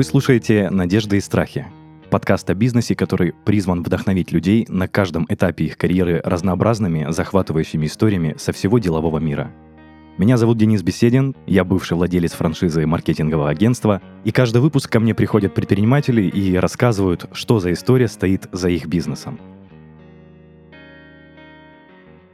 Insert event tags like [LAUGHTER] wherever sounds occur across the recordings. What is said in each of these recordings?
Вы слушаете «Надежды и страхи» — подкаст о бизнесе, который призван вдохновить людей на каждом этапе их карьеры разнообразными, захватывающими историями со всего делового мира. Меня зовут Денис Беседин, я бывший владелец франшизы маркетингового агентства, и каждый выпуск ко мне приходят предприниматели и рассказывают, что за история стоит за их бизнесом —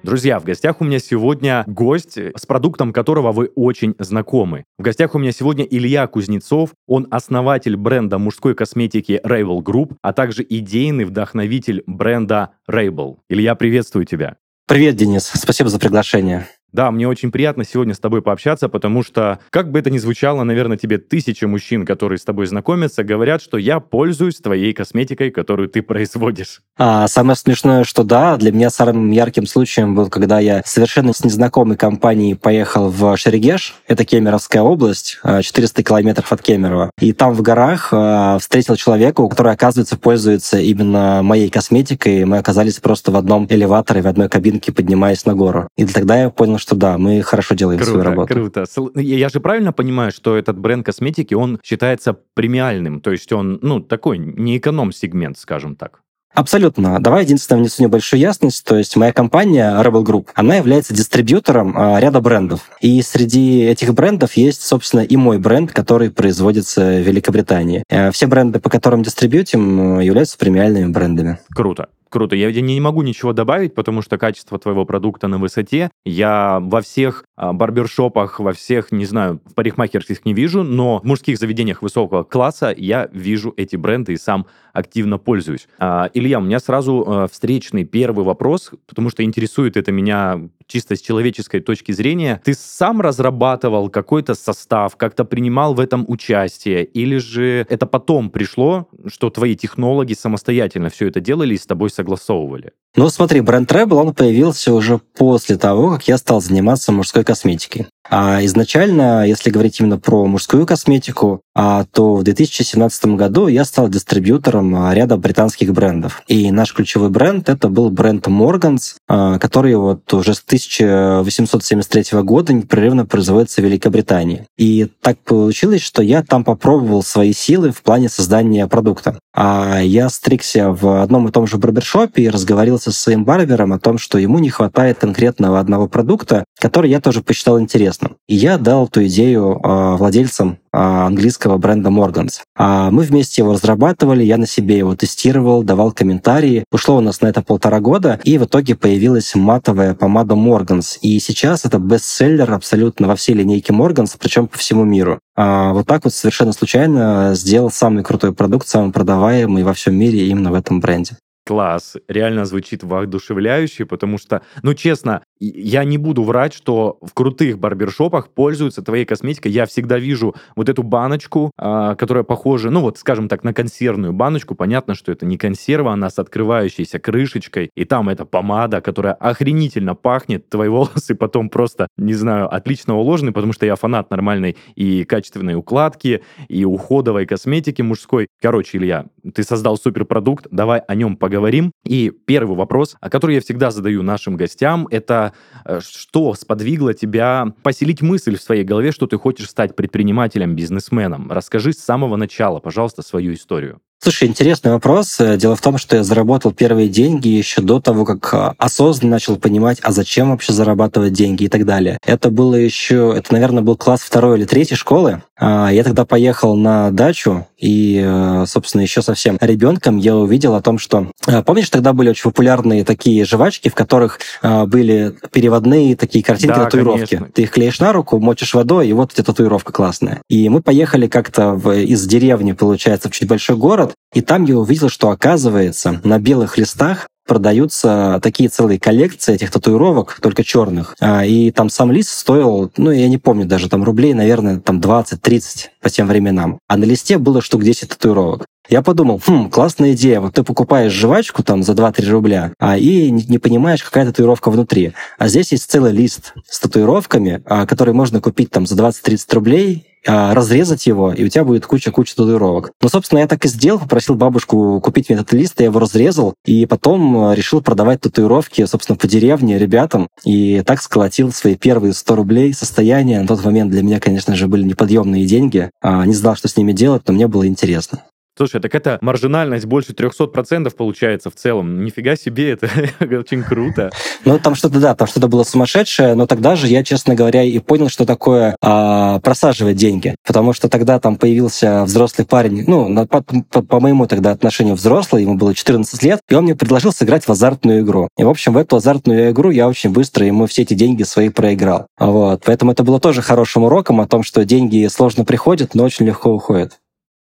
Друзья, в гостях у меня сегодня гость, с продуктом которого вы очень знакомы. В гостях у меня сегодня Илья Кузнецов. Он основатель бренда мужской косметики Ravel Group, а также идейный вдохновитель бренда Ravel. Илья, приветствую тебя. Привет, Денис. Спасибо за приглашение. Да, мне очень приятно сегодня с тобой пообщаться, потому что, как бы это ни звучало, наверное, тебе тысячи мужчин, которые с тобой знакомятся, говорят, что я пользуюсь твоей косметикой, которую ты производишь. А, самое смешное, что да, для меня самым ярким случаем был, когда я совершенно с незнакомой компанией поехал в Шерегеш, это Кемеровская область, 400 а, километров от Кемерово, и там в горах а, встретил человека, который, оказывается, пользуется именно моей косметикой, мы оказались просто в одном элеваторе, в одной кабинке, поднимаясь на гору. И тогда я понял, что да, мы хорошо делаем круто, свою работу. Круто. Я же правильно понимаю, что этот бренд косметики, он считается премиальным, то есть он, ну, такой не эконом-сегмент, скажем так. Абсолютно. Давай единственное внесу небольшую ясность. То есть моя компания Rebel Group, она является дистрибьютором а, ряда брендов. И среди этих брендов есть, собственно, и мой бренд, который производится в Великобритании. Э, все бренды, по которым дистрибьютим, являются премиальными брендами. Круто. Круто. Я не могу ничего добавить, потому что качество твоего продукта на высоте. Я во всех а, барбершопах, во всех, не знаю, в парикмахерских не вижу, но в мужских заведениях высокого класса я вижу эти бренды и сам активно пользуюсь. А, Илья, у меня сразу а, встречный первый вопрос, потому что интересует это меня чисто с человеческой точки зрения. Ты сам разрабатывал какой-то состав, как-то принимал в этом участие, или же это потом пришло, что твои технологи самостоятельно все это делали и с тобой согласовывали? Ну, смотри, бренд Rebel, он появился уже после того, как я стал заниматься мужской косметикой. А изначально, если говорить именно про мужскую косметику, а, то в 2017 году я стал дистрибьютором а, ряда британских брендов. И наш ключевой бренд — это был бренд Morgans, а, который вот уже с 1873 года непрерывно производится в Великобритании. И так получилось, что я там попробовал свои силы в плане создания продукта. Я стригся в одном и том же барбершопе и разговорился со своим барбером о том, что ему не хватает конкретного одного продукта, который я тоже посчитал интересным интересным. И я дал эту идею э, владельцам э, английского бренда Morgans. А мы вместе его разрабатывали, я на себе его тестировал, давал комментарии. Ушло у нас на это полтора года, и в итоге появилась матовая помада Morgans. И сейчас это бестселлер абсолютно во всей линейке Morgans, причем по всему миру. А вот так вот совершенно случайно сделал самый крутой продукт, самый продаваемый во всем мире именно в этом бренде. Класс. Реально звучит воодушевляюще, потому что, ну, честно, я не буду врать, что в крутых барбершопах пользуются твоей косметикой. Я всегда вижу вот эту баночку, э, которая похожа, ну вот, скажем так, на консервную баночку. Понятно, что это не консерва, она с открывающейся крышечкой. И там эта помада, которая охренительно пахнет. Твои [LAUGHS] волосы потом просто, не знаю, отлично уложены, потому что я фанат нормальной и качественной укладки, и уходовой косметики мужской. Короче, Илья, ты создал суперпродукт, давай о нем поговорим. И первый вопрос, который я всегда задаю нашим гостям, это Э, что сподвигло тебя поселить мысль в своей голове, что ты хочешь стать предпринимателем, бизнесменом? Расскажи с самого начала, пожалуйста, свою историю. Слушай, интересный вопрос. Дело в том, что я заработал первые деньги еще до того, как а, осознанно начал понимать, а зачем вообще зарабатывать деньги и так далее. Это было еще, это, наверное, был класс второй или третьей школы. А, я тогда поехал на дачу, и, э, собственно, еще совсем ребенком я увидел о том, что... Э, помнишь, тогда были очень популярные такие жвачки, в которых э, были переводные такие картинки, да, татуировки. Конечно. Ты их клеишь на руку, мочишь водой, и вот у тебя татуировка классная. И мы поехали как-то в, из деревни, получается, в чуть большой город, и там я увидел, что, оказывается, на белых листах продаются такие целые коллекции этих татуировок, только черных. А, и там сам лист стоил, ну, я не помню даже, там рублей, наверное, там 20-30 по тем временам. А на листе было штук 10 татуировок. Я подумал, хм, классная идея. Вот ты покупаешь жвачку там за 2-3 рубля, а и не, понимаешь, какая татуировка внутри. А здесь есть целый лист с татуировками, а, который можно купить там за 20-30 рублей, разрезать его, и у тебя будет куча-куча татуировок. Ну, собственно, я так и сделал, попросил бабушку купить мне этот лист, я его разрезал, и потом решил продавать татуировки, собственно, по деревне ребятам, и так сколотил свои первые 100 рублей состояния. На тот момент для меня, конечно же, были неподъемные деньги. А, не знал, что с ними делать, но мне было интересно. Слушай, так это маржинальность больше 300% получается в целом. Нифига себе, это [LAUGHS] очень круто. Ну, там что-то, да, там что-то было сумасшедшее, но тогда же я, честно говоря, и понял, что такое а, просаживать деньги. Потому что тогда там появился взрослый парень, ну, по, по, по моему тогда отношению взрослый, ему было 14 лет, и он мне предложил сыграть в азартную игру. И, в общем, в эту азартную игру я очень быстро ему все эти деньги свои проиграл. Вот. Поэтому это было тоже хорошим уроком о том, что деньги сложно приходят, но очень легко уходят.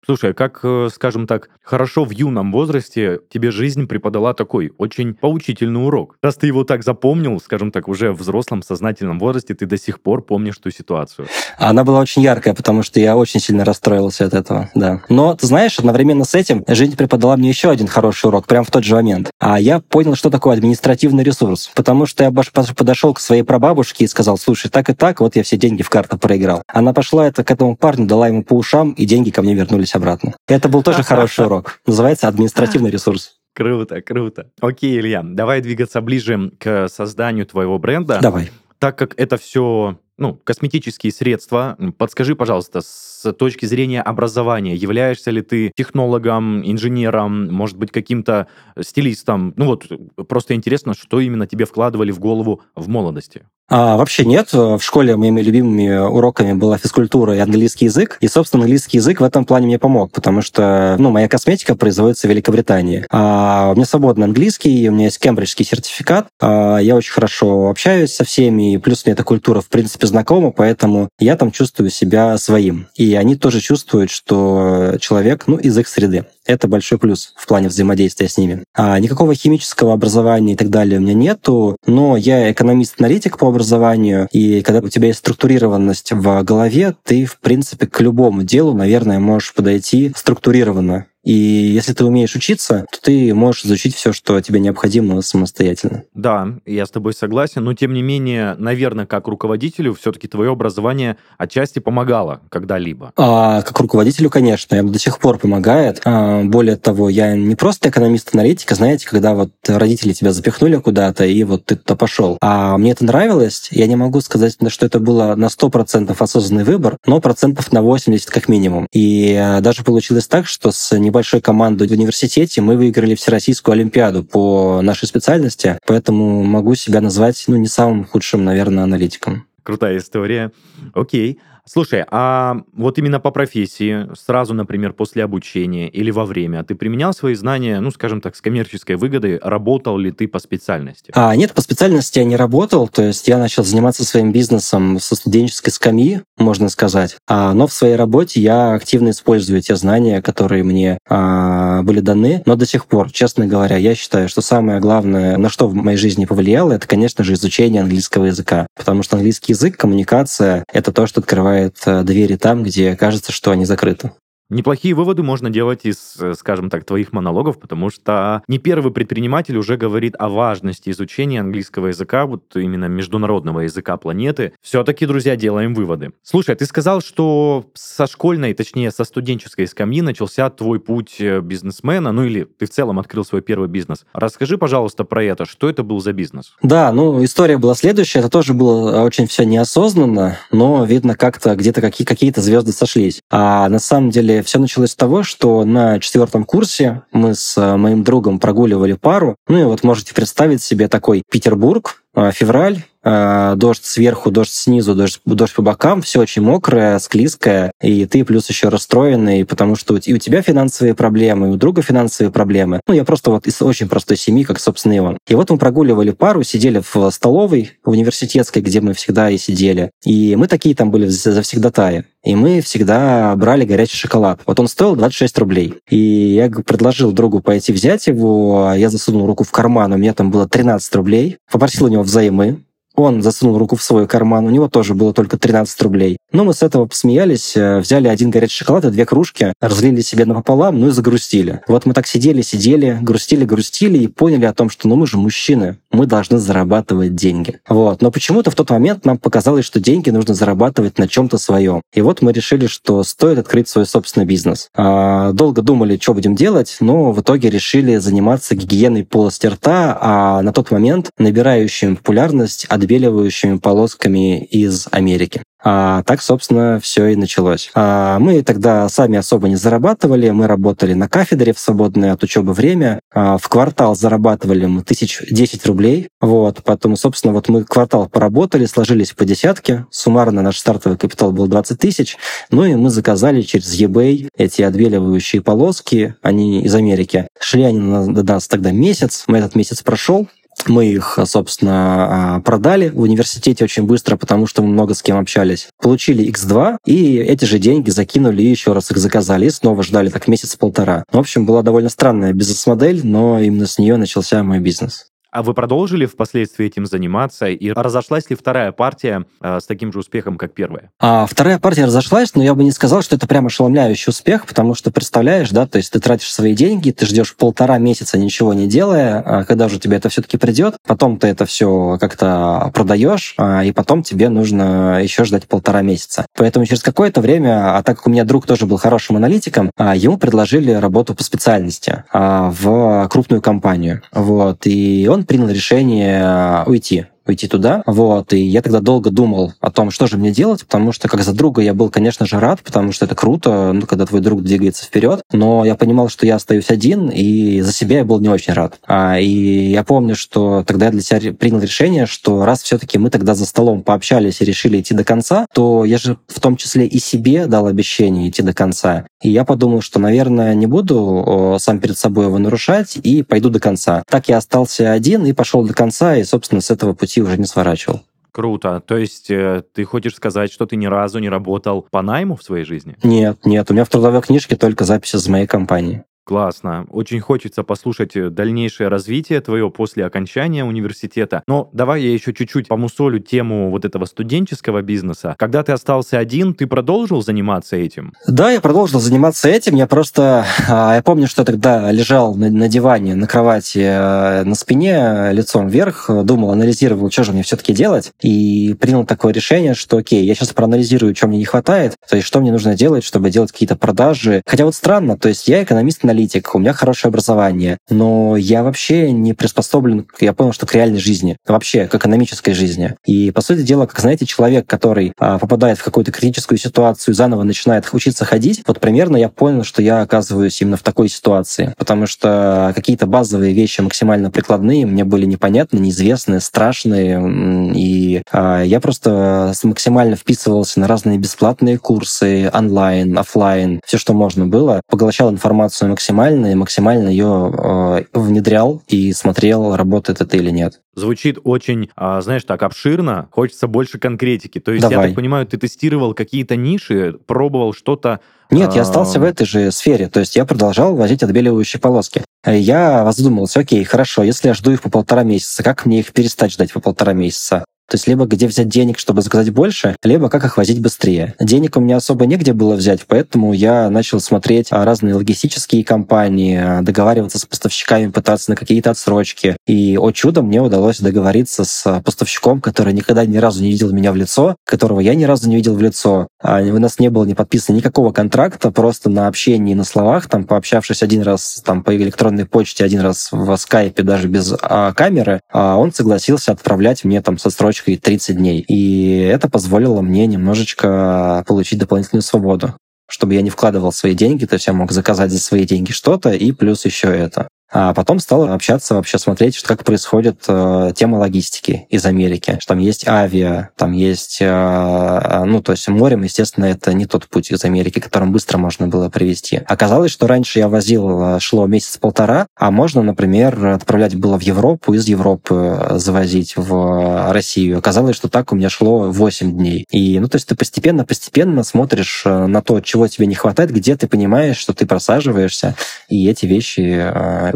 Слушай, а как, э, скажем так, хорошо в юном возрасте тебе жизнь преподала такой очень поучительный урок. Раз ты его так запомнил, скажем так, уже в взрослом сознательном возрасте, ты до сих пор помнишь ту ситуацию. Она была очень яркая, потому что я очень сильно расстроился от этого, да. Но, ты знаешь, одновременно с этим жизнь преподала мне еще один хороший урок, прямо в тот же момент. А я понял, что такое административный ресурс, потому что я подошел к своей прабабушке и сказал, слушай, так и так, вот я все деньги в карту проиграл. Она пошла это к этому парню, дала ему по ушам, и деньги ко мне вернулись вернулись обратно. Это был тоже хороший урок. Называется административный ресурс. Круто, круто. Окей, Илья, давай двигаться ближе к созданию твоего бренда. Давай. Так как это все ну, косметические средства, подскажи, пожалуйста, с точки зрения образования, являешься ли ты технологом, инженером, может быть, каким-то стилистом? Ну вот, просто интересно, что именно тебе вкладывали в голову в молодости. А, вообще нет. В школе моими любимыми уроками была физкультура и английский язык. И, собственно, английский язык в этом плане мне помог, потому что ну, моя косметика производится в Великобритании. А, у меня свободный английский, у меня есть кембриджский сертификат. А, я очень хорошо общаюсь со всеми, и плюс мне эта культура, в принципе, знакома, поэтому я там чувствую себя своим. И они тоже чувствуют, что человек, ну, из их среды. Это большой плюс в плане взаимодействия с ними. А никакого химического образования и так далее у меня нету, но я экономист-аналитик по образованию, и когда у тебя есть структурированность в голове, ты, в принципе, к любому делу, наверное, можешь подойти структурированно. И если ты умеешь учиться, то ты можешь изучить все, что тебе необходимо самостоятельно. Да, я с тобой согласен, но тем не менее, наверное, как руководителю, все-таки твое образование отчасти помогало когда-либо. А, как руководителю, конечно, до сих пор помогает. А, более того, я не просто экономист-аналитик, а знаете, когда вот родители тебя запихнули куда-то, и вот ты туда пошел. А мне это нравилось, я не могу сказать, что это было на 100% осознанный выбор, но процентов на 80 как минимум. И а, даже получилось так, что с небольшой командой в университете мы выиграли Всероссийскую Олимпиаду по нашей специальности, поэтому могу себя назвать, ну, не самым худшим, наверное, аналитиком. Крутая история. Окей. Слушай, а вот именно по профессии, сразу, например, после обучения или во время, ты применял свои знания, ну, скажем так, с коммерческой выгодой? Работал ли ты по специальности? А, нет, по специальности я не работал. То есть я начал заниматься своим бизнесом со студенческой скамьи, можно сказать. А, но в своей работе я активно использую те знания, которые мне а, были даны. Но до сих пор, честно говоря, я считаю, что самое главное, на что в моей жизни повлияло, это, конечно же, изучение английского языка. Потому что английский язык, коммуникация — это то, что открывает открывает э, двери там, где кажется, что они закрыты. Неплохие выводы можно делать из, э, скажем так, твоих монологов, потому что не первый предприниматель уже говорит о важности изучения английского языка, вот именно международного языка планеты. Все-таки, друзья, делаем выводы. Слушай, ты сказал, что со школьной, точнее, со студенческой скамьи начался твой путь э, бизнесмена, ну или ты в целом открыл свой первый бизнес. Расскажи, пожалуйста, про это. Что это был за бизнес? Да, ну, история была следующая. Это тоже было очень все неосознанно, но, видно, как-то где-то какие- какие-то звезды сошлись. А на самом деле все началось с того, что на четвертом курсе мы с э, моим другом прогуливали пару. Ну и вот можете представить себе такой Петербург, э, февраль, э, дождь сверху, дождь снизу, дождь, дождь по бокам, все очень мокрое, склизкое, и ты плюс еще расстроенный, потому что и у тебя финансовые проблемы, и у друга финансовые проблемы. Ну, я просто вот из очень простой семьи, как, собственно, и он. И вот мы прогуливали пару, сидели в столовой в университетской, где мы всегда и сидели. И мы такие там были завсегдатаи. И мы всегда брали горячий шоколад. Вот он стоил 26 рублей. И я предложил другу пойти взять его. Я засунул руку в карман, у меня там было 13 рублей. Попросил у него взаймы. Он засунул руку в свой карман, у него тоже было только 13 рублей. Но мы с этого посмеялись, э, взяли один горячий шоколад и две кружки, разлили себе напополам, ну и загрустили. Вот мы так сидели, сидели, грустили, грустили и поняли о том, что ну мы же мужчины, мы должны зарабатывать деньги. Вот. Но почему-то в тот момент нам показалось, что деньги нужно зарабатывать на чем-то своем. И вот мы решили, что стоит открыть свой собственный бизнес. А, долго думали, что будем делать, но в итоге решили заниматься гигиеной полости рта, а на тот момент набирающими популярность отбеливающими полосками из Америки. А так, собственно, все и началось. А мы тогда сами особо не зарабатывали, мы работали на кафедре в свободное от учебы время. А в квартал зарабатывали мы тысяч десять рублей. Вот, потом, собственно, вот мы квартал поработали, сложились по десятке. Суммарно наш стартовый капитал был 20 тысяч. Ну и мы заказали через eBay эти отбеливающие полоски, они из Америки. Шли они на нас тогда месяц, мы этот месяц прошел, мы их, собственно, а, продали в университете очень быстро, потому что мы много с кем общались. Получили X2, и эти же деньги закинули еще раз их заказали, и снова ждали так месяц-полтора. В общем, была довольно странная бизнес-модель, но именно с нее начался мой бизнес. А вы продолжили впоследствии этим заниматься? И разошлась ли вторая партия э, с таким же успехом, как первая? А, вторая партия разошлась, но я бы не сказал, что это прям ошеломляющий успех, потому что, представляешь, да, то есть ты тратишь свои деньги, ты ждешь полтора месяца ничего не делая, а когда же тебе это все-таки придет, потом ты это все как-то продаешь, а, и потом тебе нужно еще ждать полтора месяца. Поэтому через какое-то время, а так как у меня друг тоже был хорошим аналитиком, а, ему предложили работу по специальности а, в крупную компанию. Вот, и он принял решение э, уйти уйти туда. Вот. И я тогда долго думал о том, что же мне делать, потому что как за друга я был, конечно же, рад, потому что это круто, ну, когда твой друг двигается вперед. Но я понимал, что я остаюсь один, и за себя я был не очень рад. А, и я помню, что тогда я для себя принял решение, что раз все-таки мы тогда за столом пообщались и решили идти до конца, то я же в том числе и себе дал обещание идти до конца. И я подумал, что, наверное, не буду сам перед собой его нарушать и пойду до конца. Так я остался один и пошел до конца, и, собственно, с этого пути пути уже не сворачивал. Круто. То есть э, ты хочешь сказать, что ты ни разу не работал по найму в своей жизни? Нет, нет. У меня в трудовой книжке только записи из моей компании. Классно. Очень хочется послушать э, дальнейшее развитие твое после окончания университета. Но давай я еще чуть-чуть помусолю тему вот этого студенческого бизнеса. Когда ты остался один, ты продолжил заниматься этим? Да, я продолжил заниматься этим. Я просто... А, я помню, что я тогда лежал на, на диване, на кровати, э, на спине, лицом вверх, думал, анализировал, что же мне все-таки делать, и принял такое решение, что окей, я сейчас проанализирую, что мне не хватает, то есть что мне нужно делать, чтобы делать какие-то продажи. Хотя вот странно, то есть я экономист аналитик, у меня хорошее образование, но я вообще не приспособлен, я понял, что к реальной жизни, вообще к экономической жизни. И, по сути дела, как, знаете, человек, который а, попадает в какую-то критическую ситуацию, заново начинает учиться ходить, вот примерно я понял, что я оказываюсь именно в такой ситуации, потому что какие-то базовые вещи максимально прикладные мне были непонятны, неизвестны, страшные, и а, я просто максимально вписывался на разные бесплатные курсы, онлайн, офлайн, все, что можно было, поглощал информацию максимально и максимально ее э, внедрял и смотрел, работает это или нет. Звучит очень, а, знаешь, так обширно, хочется больше конкретики. То есть, Давай. я так понимаю, ты тестировал какие-то ниши, пробовал что-то нет, я остался в этой же сфере, то есть я продолжал возить отбеливающие полоски. Я задумался, окей, хорошо, если я жду их по полтора месяца, как мне их перестать ждать по полтора месяца? То есть либо где взять денег, чтобы заказать больше, либо как их возить быстрее. Денег у меня особо негде было взять, поэтому я начал смотреть а, разные логистические компании, а, договариваться с поставщиками, пытаться на какие-то отсрочки. И, о чудо, мне удалось договориться с а, поставщиком, который никогда ни разу не видел меня в лицо, которого я ни разу не видел в лицо. У нас не было не подписано никакого контракта, просто на общении на словах, там, пообщавшись один раз там, по электронной почте, один раз в скайпе, даже без а, камеры, а он согласился отправлять мне там со строчкой и 30 дней. И это позволило мне немножечко получить дополнительную свободу чтобы я не вкладывал свои деньги, то есть я мог заказать за свои деньги что-то, и плюс еще это. А потом стал общаться, вообще смотреть, что как происходит э, тема логистики из Америки. Что там есть авиа, там есть, э, э, ну, то есть морем, естественно, это не тот путь из Америки, которым быстро можно было привезти. Оказалось, что раньше я возил, э, шло месяц-полтора, а можно, например, отправлять было в Европу, из Европы э, завозить в Россию. Оказалось, что так у меня шло 8 дней. И, ну, то есть ты постепенно-постепенно смотришь на то, чего тебе не хватает, где ты понимаешь, что ты просаживаешься, и эти вещи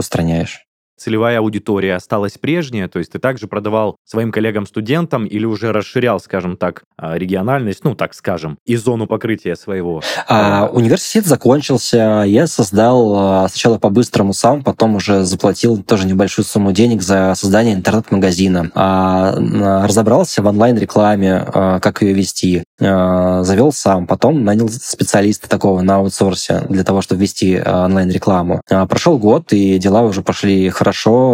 устраняешь. Целевая аудитория осталась прежняя, то есть ты также продавал своим коллегам-студентам или уже расширял, скажем так, а, региональность, ну, так скажем, и зону покрытия своего? А, университет закончился, я создал а, сначала по-быстрому сам, потом уже заплатил тоже небольшую сумму денег за создание интернет-магазина. А, разобрался в онлайн-рекламе, а, как ее вести, а, завел сам, потом нанял специалиста такого на аутсорсе для того, чтобы вести онлайн-рекламу. А, прошел год, и дела уже пошли хорошо.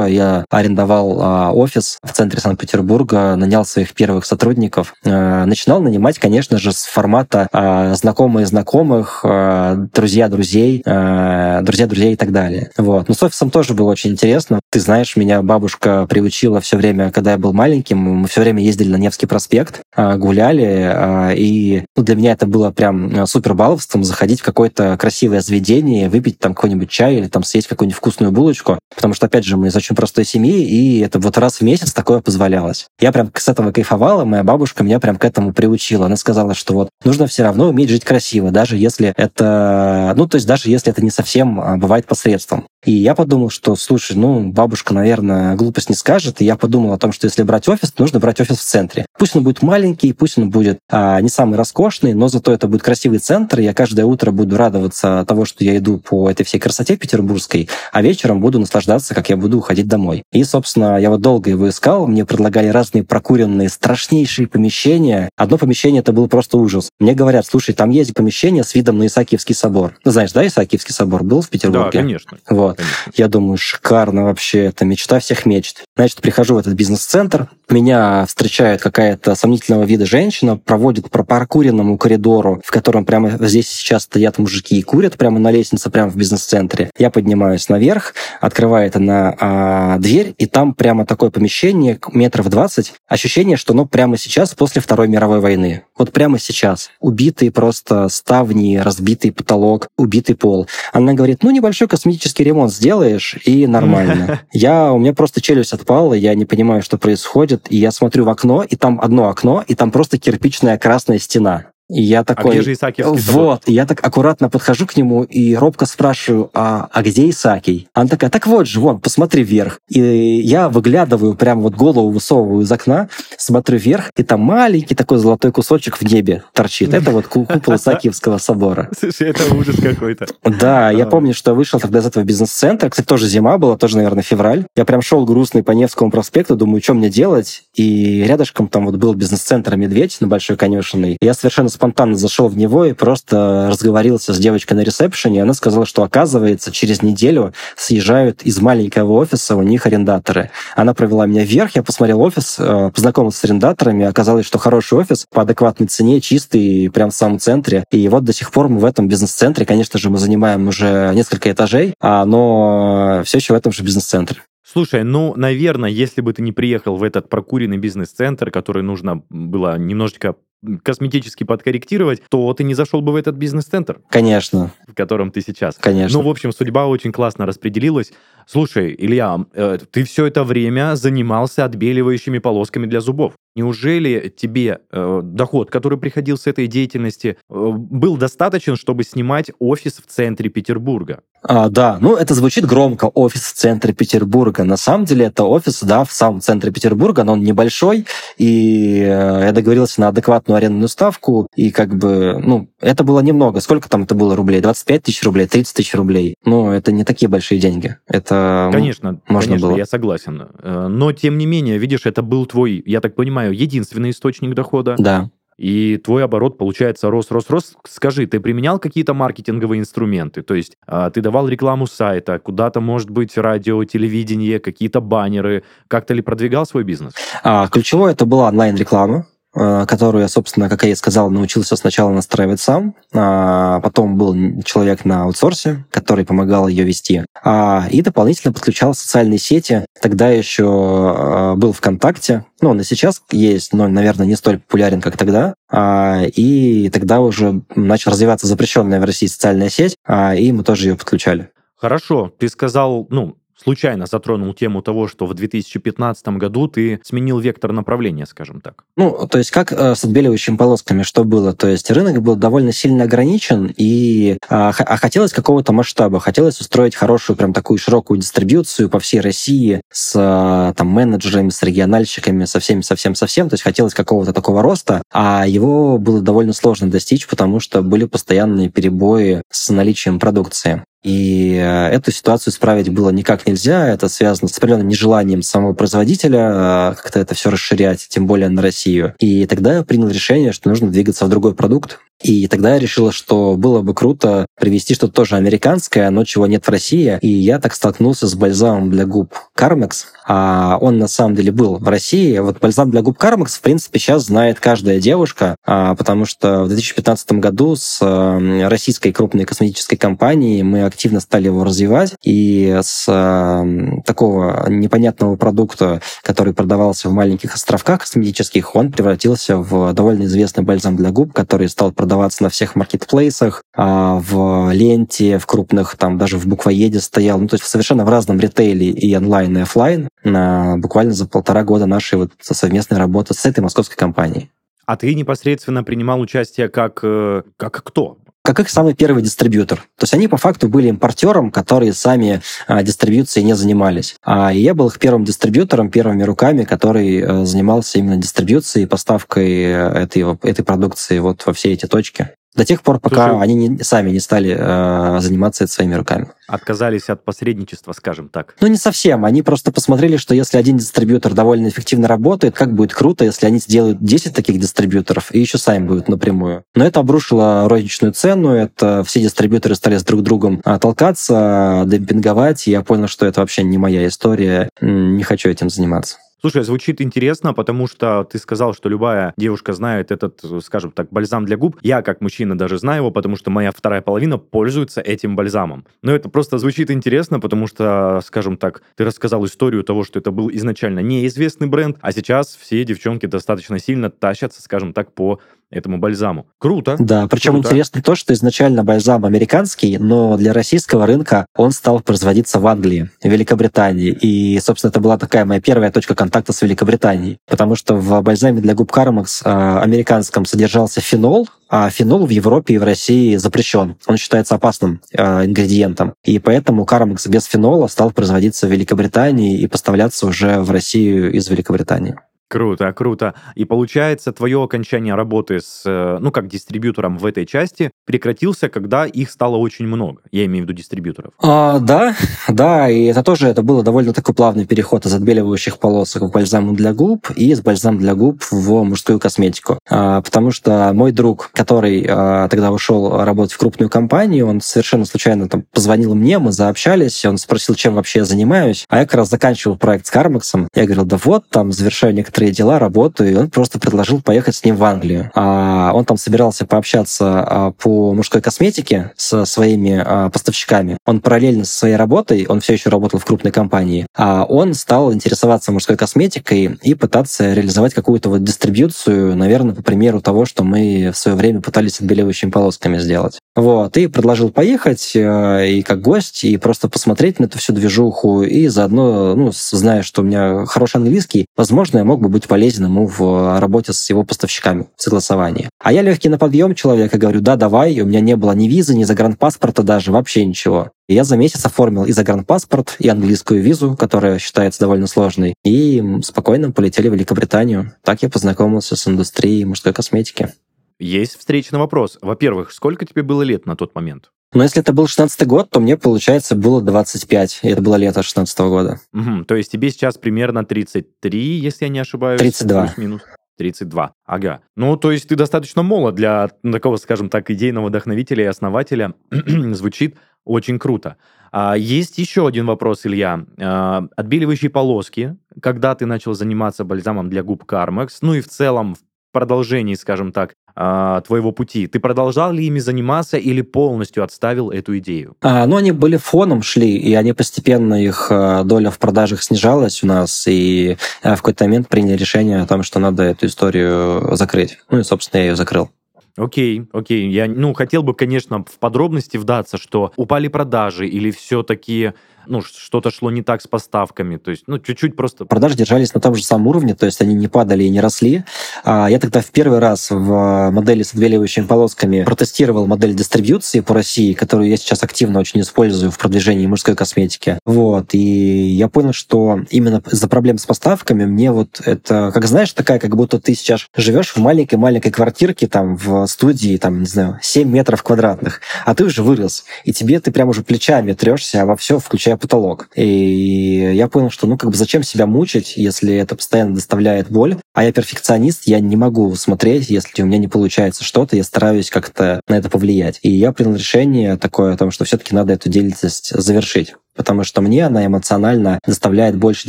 Я арендовал а, офис в центре Санкт-Петербурга, нанял своих первых сотрудников. А, начинал нанимать, конечно же, с формата а, знакомые знакомых, а, друзья друзей, друзья друзей и так далее. Вот. Но с офисом тоже было очень интересно. Ты знаешь, меня бабушка приучила все время, когда я был маленьким, мы все время ездили на Невский проспект, гуляли, и ну, для меня это было прям супер баловством заходить в какое-то красивое заведение, выпить там какой-нибудь чай или там съесть какую-нибудь вкусную булочку, потому что, опять же, мы из очень простой семьи, и это вот раз в месяц такое позволялось. Я прям с этого кайфовала, моя бабушка меня прям к этому приучила. Она сказала, что вот нужно все равно уметь жить красиво, даже если это, ну, то есть даже если это не совсем а, бывает посредством. И я подумал, что, слушай, ну, бабушка, наверное, глупость не скажет. И я подумал о том, что если брать офис, то нужно брать офис в центре. Пусть он будет маленький, пусть он будет а, не самый роскошный, но зато это будет красивый центр. И я каждое утро буду радоваться того, что я иду по этой всей красоте петербургской, а вечером буду наслаждаться, как я буду уходить домой. И, собственно, я вот долго его искал. Мне предлагали разные прокуренные, страшнейшие помещения. Одно помещение это был просто ужас. Мне говорят, слушай, там есть помещение с видом на Исаакиевский собор. Ну, знаешь, да, Исаакиевский собор был в Петербурге? Да, конечно. Вот. Конечно. Я думаю, шикарно вообще, это мечта всех мечт. Значит, прихожу в этот бизнес-центр, меня встречает какая-то сомнительного вида женщина, проводит по паркуренному коридору, в котором прямо здесь сейчас стоят мужики и курят прямо на лестнице, прямо в бизнес-центре. Я поднимаюсь наверх, открывает она а, дверь, и там прямо такое помещение, метров 20. Ощущение, что оно прямо сейчас, после Второй мировой войны. Вот прямо сейчас. Убитые просто ставни, разбитый потолок, убитый пол. Она говорит, ну, небольшой косметический ремонт сделаешь, и нормально. [LAUGHS] Я, у меня просто челюсть отпала, я не понимаю, что происходит, и я смотрю в окно, и там одно окно, и там просто кирпичная красная стена. И я такой... А где же Исаакиевский? Вот, и я так аккуратно подхожу к нему и робко спрашиваю, а, а где Исаакий? Она такая, так вот же, вон, посмотри вверх. И я выглядываю, прям вот голову высовываю из окна, смотрю вверх, и там маленький такой золотой кусочек в небе торчит. Это вот купол Исаакиевского собора. Слушай, это ужас какой-то. Да, я помню, что вышел тогда из этого бизнес-центра. Кстати, тоже зима была, тоже, наверное, февраль. Я прям шел грустный по Невскому проспекту, думаю, что мне делать? И рядышком там вот был бизнес-центр «Медведь» на Большой Конюшенной. Я совершенно спонтанно зашел в него и просто разговорился с девочкой на ресепшене, она сказала, что, оказывается, через неделю съезжают из маленького офиса у них арендаторы. Она провела меня вверх, я посмотрел офис, э, познакомился с арендаторами, оказалось, что хороший офис по адекватной цене, чистый, прям в самом центре. И вот до сих пор мы в этом бизнес-центре, конечно же, мы занимаем уже несколько этажей, а, но все еще в этом же бизнес-центре. Слушай, ну, наверное, если бы ты не приехал в этот прокуренный бизнес-центр, который нужно было немножечко косметически подкорректировать, то ты не зашел бы в этот бизнес-центр. Конечно. В котором ты сейчас. Конечно. Ну, в общем, судьба очень классно распределилась. Слушай, Илья, э, ты все это время занимался отбеливающими полосками для зубов. Неужели тебе э, доход, который приходил с этой деятельности, э, был достаточен, чтобы снимать офис в центре Петербурга? А, да, ну это звучит громко, офис в центре Петербурга. На самом деле это офис, да, в самом центре Петербурга, но он небольшой, и э, я договорился на адекватную арендную ставку, и как бы, ну, это было немного. Сколько там это было рублей? 25 тысяч рублей, 30 тысяч рублей. Ну, это не такие большие деньги. Это конечно, можно конечно, было. я согласен. Э, но, тем не менее, видишь, это был твой, я так понимаю, единственный источник дохода. Да. И твой оборот, получается, рос, рос, рос. Скажи, ты применял какие-то маркетинговые инструменты? То есть а, ты давал рекламу сайта, куда-то, может быть, радио, телевидение, какие-то баннеры. Как-то ли продвигал свой бизнес? А, ключевое это была онлайн-реклама. Э, которую я, собственно, как я и сказал, научился сначала настраивать сам, а потом был человек на аутсорсе, который помогал ее вести, а, и дополнительно подключал социальные сети. Тогда еще э, был ВКонтакте, ну, он и сейчас есть, но, наверное, не столь популярен, как тогда. А, и тогда уже начал развиваться запрещенная в России социальная сеть, а, и мы тоже ее подключали. Хорошо, ты сказал, ну, случайно затронул тему того, что в 2015 году ты сменил вектор направления, скажем так. Ну, то есть как э, с отбеливающими полосками, что было? То есть рынок был довольно сильно ограничен, и а, а хотелось какого-то масштаба, хотелось устроить хорошую прям такую широкую дистрибьюцию по всей России с э, там менеджерами, с региональщиками, со всеми, совсем, совсем. То есть хотелось какого-то такого роста, а его было довольно сложно достичь, потому что были постоянные перебои с наличием продукции. И э, эту ситуацию исправить было никак нельзя. Это связано с определенным нежеланием самого производителя э, как-то это все расширять, тем более на Россию. И тогда я принял решение, что нужно двигаться в другой продукт. И тогда я решила, что было бы круто привести что-то тоже американское, но чего нет в России. И я так столкнулся с бальзамом для губ Carmex. А он на самом деле был в России. Вот бальзам для губ Carmex, в принципе, сейчас знает каждая девушка, а, потому что в 2015 году с э, российской крупной косметической компанией мы активно стали его развивать. И с э, такого непонятного продукта, который продавался в маленьких островках косметических, он превратился в довольно известный бальзам для губ, который стал продаваться продаваться на всех маркетплейсах, а в ленте, в крупных, там даже в буквоеде стоял. Ну, то есть совершенно в разном ритейле и онлайн, и офлайн на, буквально за полтора года нашей вот совместной работы с этой московской компанией. А ты непосредственно принимал участие как, э, как кто? Как их самый первый дистрибьютор. То есть они по факту были импортером, которые сами а, дистрибьюцией не занимались. А я был их первым дистрибьютором, первыми руками, который а, занимался именно дистрибьюцией и поставкой э, этой, этой продукции вот во все эти точки. До тех пор, пока Слушай, они не, сами не стали э, заниматься это своими руками. Отказались от посредничества, скажем так. Ну, не совсем. Они просто посмотрели, что если один дистрибьютор довольно эффективно работает, как будет круто, если они сделают 10 таких дистрибьюторов и еще сами будут напрямую. Но это обрушило розничную цену, это все дистрибьюторы стали с друг другом а, толкаться, демпинговать, и я понял, что это вообще не моя история, не хочу этим заниматься. Слушай, звучит интересно, потому что ты сказал, что любая девушка знает этот, скажем так, бальзам для губ. Я, как мужчина, даже знаю его, потому что моя вторая половина пользуется этим бальзамом. Но это просто звучит интересно, потому что, скажем так, ты рассказал историю того, что это был изначально неизвестный бренд, а сейчас все девчонки достаточно сильно тащатся, скажем так, по этому бальзаму. Круто. Да, причем Круто. интересно то, что изначально бальзам американский, но для российского рынка он стал производиться в Англии, в Великобритании. И, собственно, это была такая моя первая точка контакта с Великобританией. Потому что в бальзаме для губ Кармакс э, американском содержался фенол, а фенол в Европе и в России запрещен. Он считается опасным э, ингредиентом. И поэтому Кармакс без фенола стал производиться в Великобритании и поставляться уже в Россию из Великобритании. Круто, круто. И получается, твое окончание работы с, э, ну, как дистрибьютором в этой части прекратился, когда их стало очень много. Я имею в виду дистрибьюторов. А, да, да, и это тоже это было довольно такой плавный переход из отбеливающих полосок в бальзам для губ и из бальзам для губ в мужскую косметику. А, потому что мой друг, который а, тогда ушел работать в крупную компанию, он совершенно случайно там позвонил мне, мы заобщались, он спросил, чем вообще я занимаюсь, а я как раз заканчивал проект с Кармаксом. Я говорил, да вот, там завершаю некоторые некоторые дела, работу, и он просто предложил поехать с ним в Англию. А он там собирался пообщаться а, по мужской косметике со своими а, поставщиками. Он параллельно со своей работой, он все еще работал в крупной компании, а он стал интересоваться мужской косметикой и пытаться реализовать какую-то вот дистрибьюцию, наверное, по примеру того, что мы в свое время пытались отбеливающими полосками сделать. Вот, и предложил поехать э, и как гость, и просто посмотреть на эту всю движуху, и заодно, ну, зная, что у меня хороший английский, возможно, я мог бы быть полезен ему в работе с его поставщиками, в согласовании. А я легкий на подъем человек, и говорю, да, давай, и у меня не было ни визы, ни загранпаспорта даже, вообще ничего. И я за месяц оформил и загранпаспорт, и английскую визу, которая считается довольно сложной, и спокойно полетели в Великобританию. Так я познакомился с индустрией мужской косметики. Есть встречный вопрос. Во-первых, сколько тебе было лет на тот момент? Но если это был 16 год, то мне, получается, было 25. И это было лето 16 года. Угу, то есть тебе сейчас примерно 33, если я не ошибаюсь? 32. Плюс-минус. 32. Ага. Ну, то есть ты достаточно молод для такого, скажем так, идейного вдохновителя и основателя. [CLEARS THROAT] Звучит очень круто. А, есть еще один вопрос, Илья. А, отбеливающие полоски. Когда ты начал заниматься бальзамом для губ Carmex? Ну и в целом в продолжении, скажем так, а, твоего пути? Ты продолжал ли ими заниматься или полностью отставил эту идею? А, ну, они были фоном, шли, и они постепенно, их а, доля в продажах снижалась у нас, и а, в какой-то момент приняли решение о том, что надо эту историю закрыть. Ну и, собственно, я ее закрыл. Окей, окей. Я, ну, хотел бы, конечно, в подробности вдаться, что упали продажи или все-таки ну, что-то шло не так с поставками, то есть, ну, чуть-чуть просто... Продажи держались на том же самом уровне, то есть они не падали и не росли. А я тогда в первый раз в модели с отбеливающими полосками протестировал модель дистрибьюции по России, которую я сейчас активно очень использую в продвижении мужской косметики. Вот, и я понял, что именно из-за проблем с поставками мне вот это, как знаешь, такая, как будто ты сейчас живешь в маленькой-маленькой квартирке, там, в студии, там, не знаю, 7 метров квадратных, а ты уже вырос, и тебе ты прям уже плечами трешься во все, включая потолок. И я понял, что ну как бы зачем себя мучить, если это постоянно доставляет боль. А я перфекционист, я не могу смотреть, если у меня не получается что-то, я стараюсь как-то на это повлиять. И я принял решение такое о том, что все-таки надо эту деятельность завершить потому что мне она эмоционально доставляет больше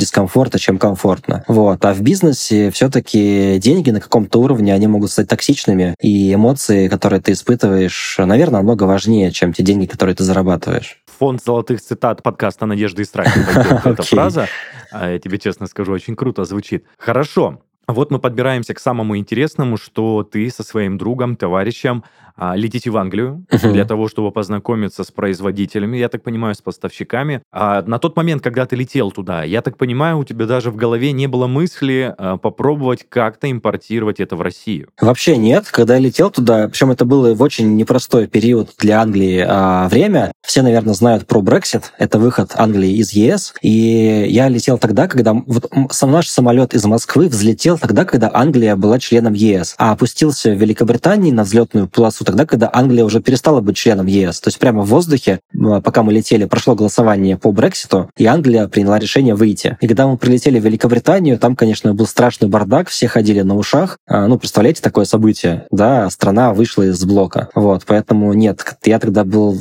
дискомфорта, чем комфортно. Вот. А в бизнесе все-таки деньги на каком-то уровне, они могут стать токсичными, и эмоции, которые ты испытываешь, наверное, намного важнее, чем те деньги, которые ты зарабатываешь фонд золотых цитат подкаста «Надежды и страхи». [LAUGHS] Эта фраза, а, я тебе честно скажу, очень круто звучит. Хорошо, вот мы подбираемся к самому интересному, что ты со своим другом, товарищем а, летите в Англию uh-huh. для того, чтобы познакомиться с производителями, я так понимаю, с поставщиками. А на тот момент, когда ты летел туда, я так понимаю, у тебя даже в голове не было мысли а, попробовать как-то импортировать это в Россию. Вообще нет. Когда я летел туда, причем это было в очень непростой период для Англии а, время. Все, наверное, знают про Brexit. Это выход Англии из ЕС. И я летел тогда, когда вот сам наш самолет из Москвы взлетел тогда, когда Англия была членом ЕС, а опустился в Великобритании на взлетную полосу тогда, когда Англия уже перестала быть членом ЕС. То есть прямо в воздухе, пока мы летели, прошло голосование по Брекситу, и Англия приняла решение выйти. И когда мы прилетели в Великобританию, там, конечно, был страшный бардак, все ходили на ушах. А, ну, представляете, такое событие, да, страна вышла из блока. Вот, поэтому нет, я тогда был,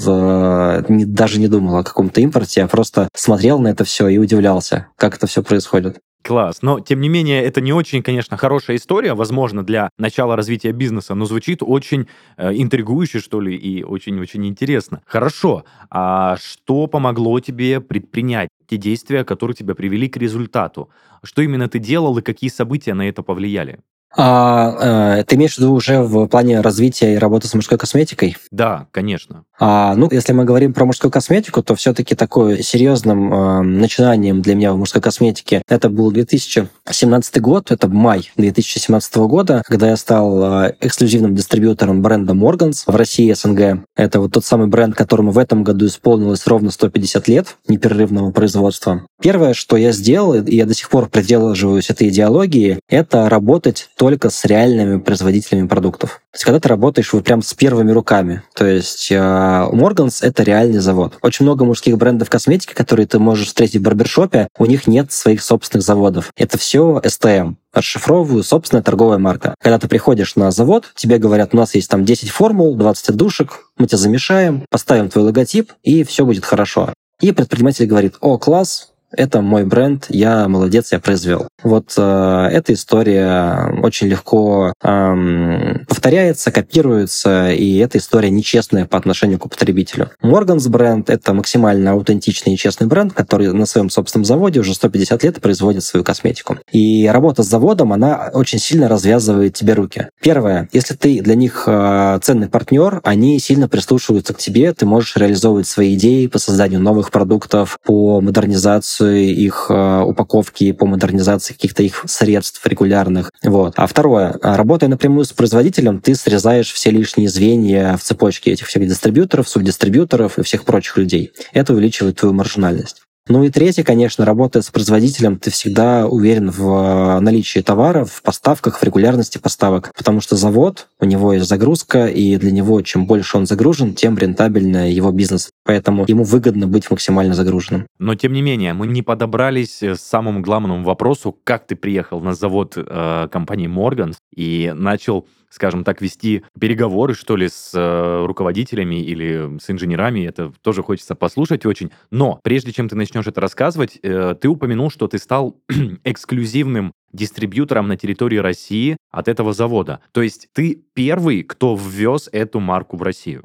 не, даже не думал о каком-то импорте, я просто смотрел на это все и удивлялся, как это все происходит. Класс. Но, тем не менее, это не очень, конечно, хорошая история, возможно, для начала развития бизнеса, но звучит очень э, интригующе, что ли, и очень-очень интересно. Хорошо. А что помогло тебе предпринять те действия, которые тебя привели к результату? Что именно ты делал и какие события на это повлияли? А, э, ты имеешь в виду уже в плане развития и работы с мужской косметикой? Да, конечно. А, ну, если мы говорим про мужскую косметику, то все-таки такой серьезным э, начинанием для меня в мужской косметике это был 2017 год, это май 2017 года, когда я стал э, эксклюзивным дистрибьютором бренда Morgans в России СНГ. Это вот тот самый бренд, которому в этом году исполнилось ровно 150 лет непрерывного производства. Первое, что я сделал, и я до сих пор придерживаюсь этой идеологии, это работать только с реальными производителями продуктов. То есть, когда ты работаешь вот прям с первыми руками. То есть, у э, это реальный завод. Очень много мужских брендов косметики, которые ты можешь встретить в барбершопе, у них нет своих собственных заводов. Это все STM расшифровываю собственная торговая марка. Когда ты приходишь на завод, тебе говорят, у нас есть там 10 формул, 20 отдушек, мы тебя замешаем, поставим твой логотип, и все будет хорошо. И предприниматель говорит, о, класс, это мой бренд, я молодец, я произвел. Вот э, эта история очень легко э, повторяется, копируется, и эта история нечестная по отношению к потребителю. Morgans бренд — это максимально аутентичный и честный бренд, который на своем собственном заводе уже 150 лет производит свою косметику. И работа с заводом, она очень сильно развязывает тебе руки. Первое, если ты для них э, ценный партнер, они сильно прислушиваются к тебе, ты можешь реализовывать свои идеи по созданию новых продуктов, по модернизации модернизации их э, упаковки, по модернизации каких-то их средств регулярных. Вот. А второе, работая напрямую с производителем, ты срезаешь все лишние звенья в цепочке этих всех дистрибьюторов, субдистрибьюторов и всех прочих людей. Это увеличивает твою маржинальность. Ну и третье, конечно, работая с производителем, ты всегда уверен в э, наличии товара, в поставках, в регулярности поставок, потому что завод, у него есть загрузка, и для него чем больше он загружен, тем рентабельнее его бизнес. Поэтому ему выгодно быть максимально загруженным. Но тем не менее, мы не подобрались к самому главному вопросу, как ты приехал на завод э, компании Morgans и начал скажем так, вести переговоры, что ли, с э, руководителями или с инженерами. Это тоже хочется послушать очень. Но прежде чем ты начнешь это рассказывать, э, ты упомянул, что ты стал [CLEARS THROAT] эксклюзивным дистрибьютором на территории России от этого завода. То есть ты первый, кто ввез эту марку в Россию?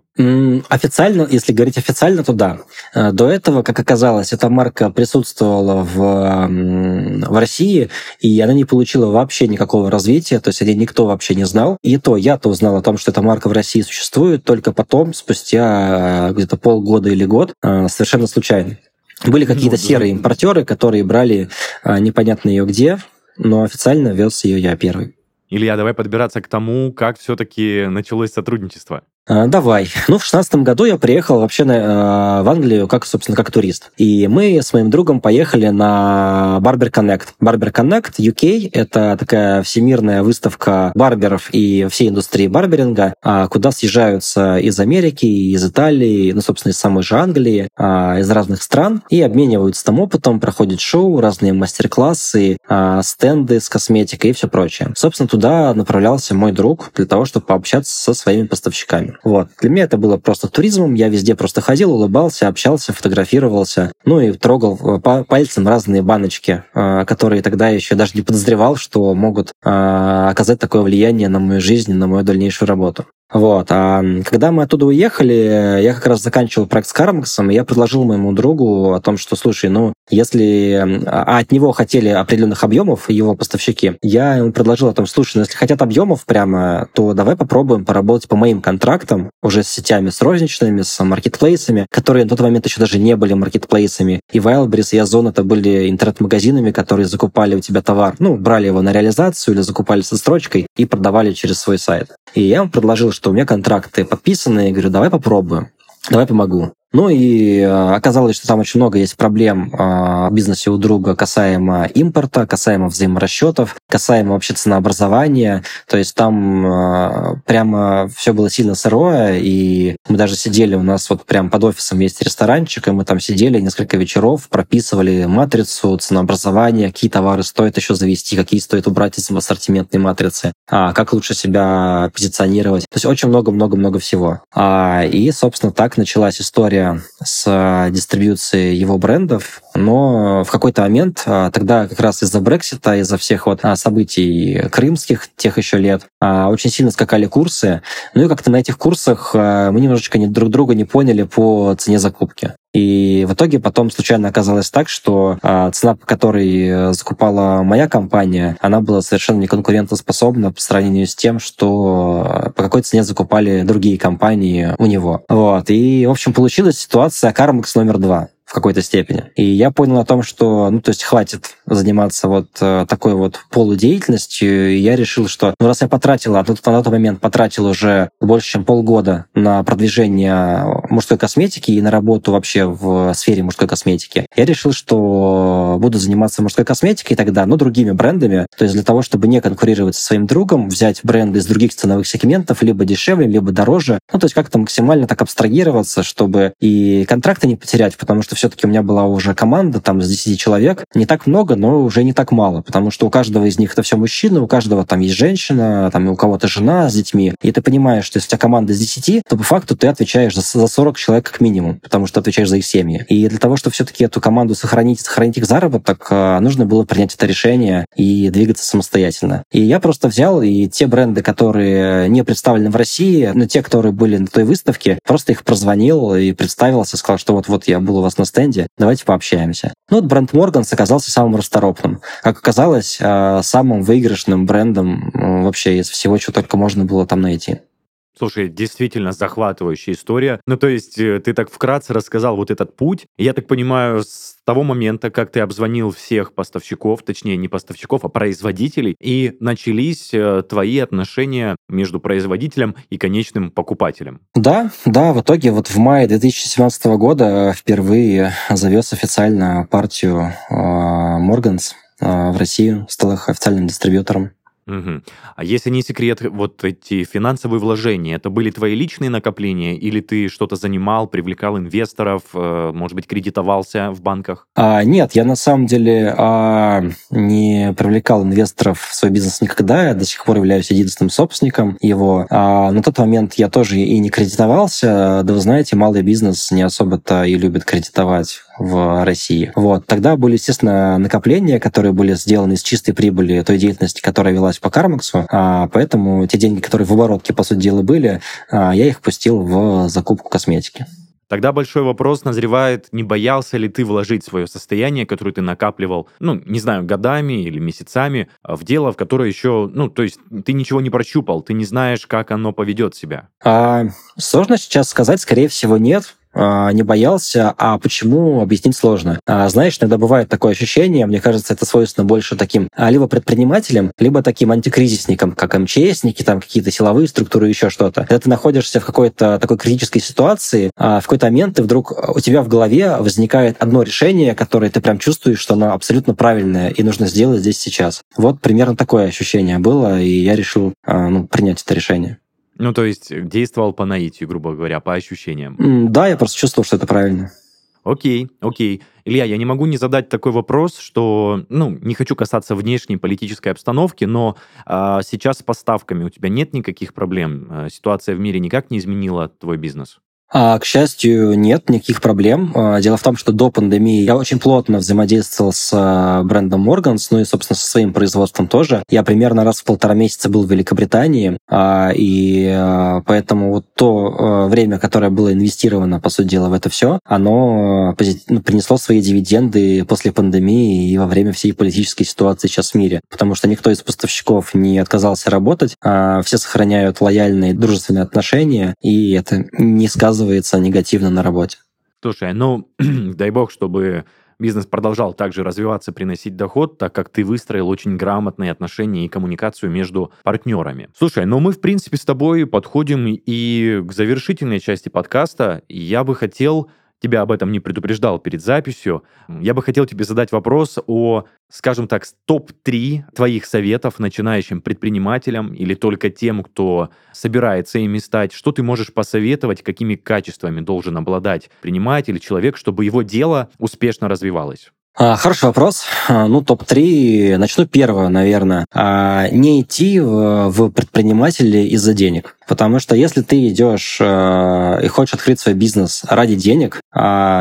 Официально, если говорить официально, то да. Э, до этого, как оказалось, эта марка присутствовала в, в России, и она не получила вообще никакого развития, то есть о ней никто вообще не знал. И то я-то узнал о том, что эта марка в России существует только потом, спустя э, где-то полгода или год, э, совершенно случайно. Были какие-то ну, серые да. импортеры, которые брали непонятно ее где, но официально вез ее я первый. Илья, давай подбираться к тому, как все-таки началось сотрудничество. А, давай. Ну, в шестнадцатом году я приехал вообще на, э, в Англию, как, собственно, как турист. И мы с моим другом поехали на Barber Connect. Barber Connect UK — это такая всемирная выставка барберов и всей индустрии барберинга, а, куда съезжаются из Америки, из Италии, ну, собственно, из самой же Англии, а, из разных стран, и обмениваются там опытом, проходят шоу, разные мастер-классы, стенды с косметикой и все прочее. Собственно, туда направлялся мой друг для того, чтобы пообщаться со своими поставщиками. Вот. Для меня это было просто туризмом. Я везде просто ходил, улыбался, общался, фотографировался. Ну и трогал э, пальцем разные баночки, э, которые тогда еще даже не подозревал, что могут э, оказать такое влияние на мою жизнь, на мою дальнейшую работу. Вот. А когда мы оттуда уехали, я как раз заканчивал проект с Кармаксом, и я предложил моему другу о том, что, слушай, ну, если... А от него хотели определенных объемов его поставщики, я ему предложил о том, слушай, ну, если хотят объемов прямо, то давай попробуем поработать по моим контрактам уже с сетями, с розничными, с маркетплейсами, которые на тот момент еще даже не были маркетплейсами. И Wildberries, и Озон это были интернет-магазинами, которые закупали у тебя товар, ну, брали его на реализацию или закупали со строчкой и продавали через свой сайт. И я ему предложил, что у меня контракты подписаны, я говорю, давай попробуем. Давай помогу. Ну и э, оказалось, что там очень много есть проблем а, в бизнесе у друга касаемо импорта, касаемо взаиморасчетов, касаемо вообще ценообразования. То есть там э, прямо все было сильно сырое, и мы даже сидели, у нас вот прям под офисом есть ресторанчик, и мы там сидели несколько вечеров, прописывали матрицу ценообразования, какие товары стоит еще завести, какие стоит убрать из ассортиментной матрицы, а, как лучше себя позиционировать. То есть очень много-много-много всего. А, и, собственно, так началась история история с дистрибьюцией его брендов, но в какой-то момент, а, тогда как раз из-за Брексита, из-за всех вот а, событий крымских тех еще лет, очень сильно скакали курсы. Ну и как-то на этих курсах мы немножечко друг друга не поняли по цене закупки. И в итоге потом случайно оказалось так, что а, цена, по которой э, закупала моя компания, она была совершенно неконкурентоспособна по сравнению с тем, что по какой цене закупали другие компании у него. Вот. И, в общем, получилась ситуация Кармакс номер два в какой-то степени. И я понял о том, что, ну, то есть хватит заниматься вот э, такой вот полудеятельностью, и я решил, что, ну, раз я потратил, а тот, на тот момент потратил уже больше, чем полгода на продвижение мужской косметики и на работу вообще в сфере мужской косметики, я решил, что буду заниматься мужской косметикой тогда, но другими брендами, то есть для того, чтобы не конкурировать со своим другом, взять бренды из других ценовых сегментов, либо дешевле, либо дороже, ну, то есть как-то максимально так абстрагироваться, чтобы и контракты не потерять, потому что все-таки у меня была уже команда там с 10 человек. Не так много, но уже не так мало, потому что у каждого из них это все мужчины, у каждого там есть женщина, там у кого-то жена с детьми. И ты понимаешь, что если у тебя команда из 10, то по факту ты отвечаешь за, за 40 человек как минимум, потому что отвечаешь за их семьи. И для того, чтобы все-таки эту команду сохранить, сохранить их заработок, а, нужно было принять это решение и двигаться самостоятельно. И я просто взял и те бренды, которые не представлены в России, но те, которые были на той выставке, просто их прозвонил и представился, сказал, что вот-вот я был у вас на стенде, давайте пообщаемся. Ну вот бренд Морганс оказался самым расторопным. Как оказалось, а, самым выигрышным брендом вообще из всего, что только можно было там найти. Слушай, действительно захватывающая история. Ну, то есть э, ты так вкратце рассказал вот этот путь. Я так понимаю, с того момента, как ты обзвонил всех поставщиков, точнее, не поставщиков, а производителей, и начались э, твои отношения между производителем и конечным покупателем. Да, да, в итоге вот в мае 2017 года впервые завез официально партию Морганс э, в Россию, стал их официальным дистрибьютором. Угу. А если не секрет, вот эти финансовые вложения, это были твои личные накопления или ты что-то занимал, привлекал инвесторов, э, может быть, кредитовался в банках? А, нет, я на самом деле а, не привлекал инвесторов в свой бизнес никогда. Я до сих пор являюсь единственным собственником его. А, на тот момент я тоже и не кредитовался. Да вы знаете, малый бизнес не особо-то и любит кредитовать в России. Вот. Тогда были, естественно, накопления, которые были сделаны из чистой прибыли той деятельности, которая велась по Кармаксу, а, поэтому те деньги, которые в оборотке, по сути дела, были, а, я их пустил в закупку косметики. Тогда большой вопрос назревает, не боялся ли ты вложить свое состояние, которое ты накапливал, ну, не знаю, годами или месяцами, а, в дело, в которое еще, ну, то есть ты ничего не прощупал, ты не знаешь, как оно поведет себя? А, сложно сейчас сказать, скорее всего, нет не боялся, а почему объяснить сложно. А, знаешь, иногда бывает такое ощущение, мне кажется, это свойственно больше таким а, либо предпринимателям, либо таким антикризисникам, как МЧСники, там какие-то силовые структуры, еще что-то. Когда ты находишься в какой-то такой критической ситуации, в какой-то момент ты вдруг у тебя в голове возникает одно решение, которое ты прям чувствуешь, что оно абсолютно правильное и нужно сделать здесь сейчас. Вот примерно такое ощущение было, и я решил ну, принять это решение. Ну, то есть действовал по наитию, грубо говоря, по ощущениям. Да, я просто чувствовал, что это правильно. Окей, окей. Илья, я не могу не задать такой вопрос, что, ну, не хочу касаться внешней политической обстановки, но а, сейчас с поставками у тебя нет никаких проблем? А, ситуация в мире никак не изменила твой бизнес? А, к счастью, нет никаких проблем. А, дело в том, что до пандемии я очень плотно взаимодействовал с а, брендом Morgans, ну и, собственно, со своим производством тоже. Я примерно раз в полтора месяца был в Великобритании, и поэтому вот то время, которое было инвестировано, по сути дела, в это все, оно ну, принесло свои дивиденды после пандемии и во время всей политической ситуации сейчас в мире. Потому что никто из поставщиков не отказался работать, все сохраняют лояльные дружественные отношения, и это не сказано сказывается негативно на работе. Слушай, ну, [CLEARS THROAT] дай бог, чтобы бизнес продолжал также развиваться, приносить доход, так как ты выстроил очень грамотные отношения и коммуникацию между партнерами. Слушай, ну мы, в принципе, с тобой подходим и к завершительной части подкаста. Я бы хотел тебя об этом не предупреждал перед записью. Я бы хотел тебе задать вопрос о, скажем так, топ-3 твоих советов начинающим предпринимателям или только тем, кто собирается ими стать. Что ты можешь посоветовать, какими качествами должен обладать предприниматель, человек, чтобы его дело успешно развивалось? А, хороший вопрос. А, ну, топ-3. Начну первое, наверное. А, не идти в предприниматели из-за денег. Потому что если ты идешь и хочешь открыть свой бизнес ради денег,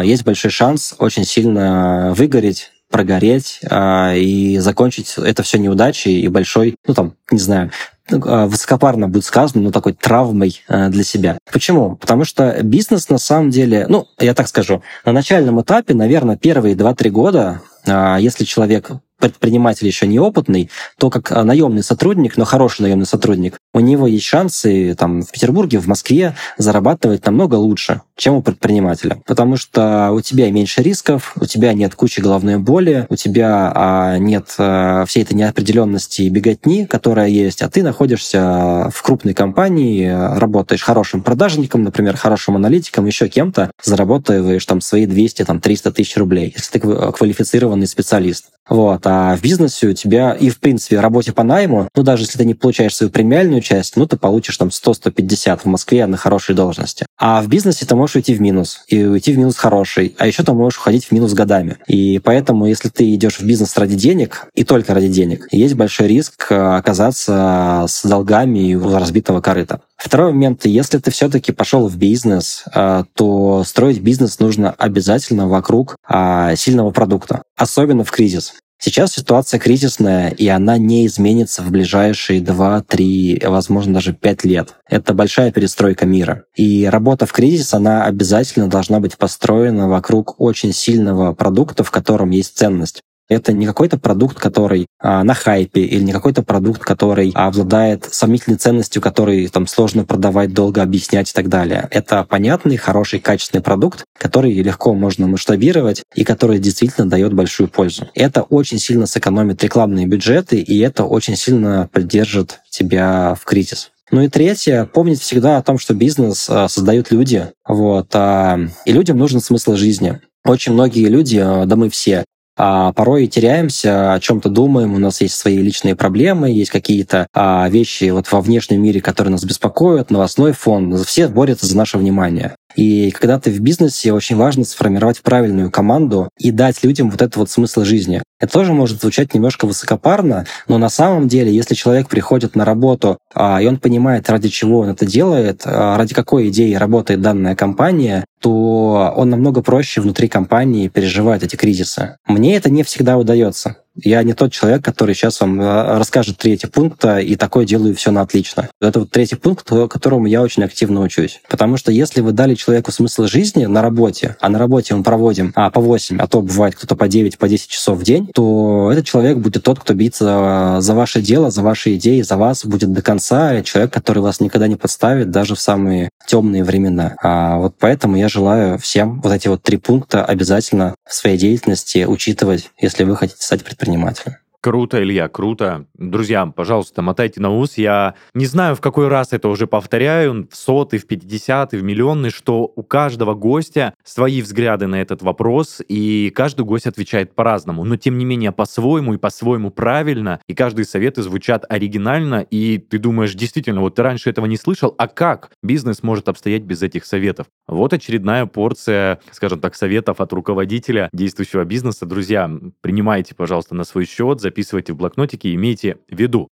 есть большой шанс очень сильно выгореть прогореть и закончить это все неудачей и большой, ну там, не знаю, высокопарно будет сказано, но такой травмой а, для себя. Почему? Потому что бизнес на самом деле, ну, я так скажу, на начальном этапе, наверное, первые 2-3 года, а, если человек предприниматель еще неопытный, то как а, наемный сотрудник, но хороший наемный сотрудник, у него есть шансы там в Петербурге, в Москве зарабатывать намного лучше, чем у предпринимателя. Потому что у тебя меньше рисков, у тебя нет кучи головной боли, у тебя а, нет а, всей этой неопределенности и беготни, которая есть, а ты находишься в крупной компании, работаешь хорошим продажником, например, хорошим аналитиком, еще кем-то, заработаешь там свои 200, там 300 тысяч рублей, если ты квалифицированный специалист. Вот. А в бизнесе у тебя и, в принципе, в работе по найму, ну, даже если ты не получаешь свою премиальную часть, ну, ты получишь там 100-150 в Москве на хорошей должности. А в бизнесе ты можешь уйти в минус, и уйти в минус хороший. А еще ты можешь уходить в минус годами. И поэтому, если ты идешь в бизнес ради денег, и только ради денег, есть большой риск оказаться с долгами у разбитого корыта. Второй момент, если ты все-таки пошел в бизнес, а, то строить бизнес нужно обязательно вокруг а, сильного продукта, особенно в кризис. Сейчас ситуация кризисная, и она не изменится в ближайшие 2-3, возможно, даже 5 лет. Это большая перестройка мира. И работа в кризис, она обязательно должна быть построена вокруг очень сильного продукта, в котором есть ценность. Это не какой-то продукт, который а, на хайпе, или не какой-то продукт, который обладает сомнительной ценностью, который там сложно продавать, долго объяснять и так далее. Это понятный, хороший, качественный продукт, который легко можно масштабировать и который действительно дает большую пользу. Это очень сильно сэкономит рекламные бюджеты, и это очень сильно поддержит тебя в кризис. Ну и третье, помнить всегда о том, что бизнес а, создают люди, вот, а, и людям нужен смысл жизни. Очень многие люди, а, да мы все, а порой теряемся, о чем-то думаем, у нас есть свои личные проблемы, есть какие-то а, вещи вот во внешнем мире, которые нас беспокоят, новостной фон, все борются за наше внимание. И когда ты в бизнесе, очень важно сформировать правильную команду и дать людям вот этот вот смысл жизни. Это тоже может звучать немножко высокопарно, но на самом деле, если человек приходит на работу, а, и он понимает, ради чего он это делает, а, ради какой идеи работает данная компания, то он намного проще внутри компании переживает эти кризисы. Мне это не всегда удается. Я не тот человек, который сейчас вам э, расскажет третий пункт, и такое делаю все на отлично. Это вот третий пункт, которому я очень активно учусь. Потому что если вы дали человеку смысл жизни на работе, а на работе мы проводим а, по 8, а то бывает кто-то по 9, по 10 часов в день, то этот человек будет тот, кто биться за ваше дело, за ваши идеи, за вас будет до конца. Человек, который вас никогда не подставит, даже в самые темные времена. А вот поэтому я желаю всем вот эти вот три пункта обязательно в своей деятельности учитывать, если вы хотите стать предпринимателем предпринимателем. Круто, Илья, круто. Друзья, пожалуйста, мотайте на ус. Я не знаю, в какой раз это уже повторяю, в сотый, в пятидесятый, в миллионный, что у каждого гостя свои взгляды на этот вопрос, и каждый гость отвечает по-разному, но тем не менее по-своему и по-своему правильно, и каждые советы звучат оригинально, и ты думаешь, действительно, вот ты раньше этого не слышал, а как бизнес может обстоять без этих советов? Вот очередная порция, скажем так, советов от руководителя действующего бизнеса. Друзья, принимайте, пожалуйста, на свой счет, записывайте в блокнотике, имейте в виду.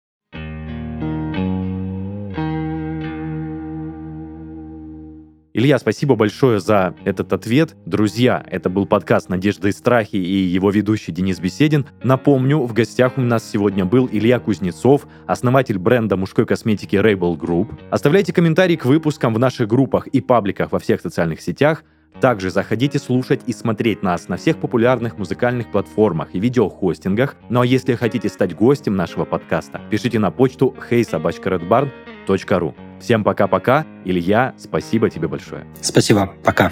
Илья, спасибо большое за этот ответ. Друзья, это был подкаст «Надежда и страхи» и его ведущий Денис Беседин. Напомню, в гостях у нас сегодня был Илья Кузнецов, основатель бренда мужской косметики Rebel Group. Оставляйте комментарии к выпускам в наших группах и пабликах во всех социальных сетях – также заходите слушать и смотреть нас на всех популярных музыкальных платформах и видеохостингах. Ну а если хотите стать гостем нашего подкаста, пишите на почту heysobachkaredbarn.ru. Всем пока-пока. Илья, спасибо тебе большое. Спасибо. Пока.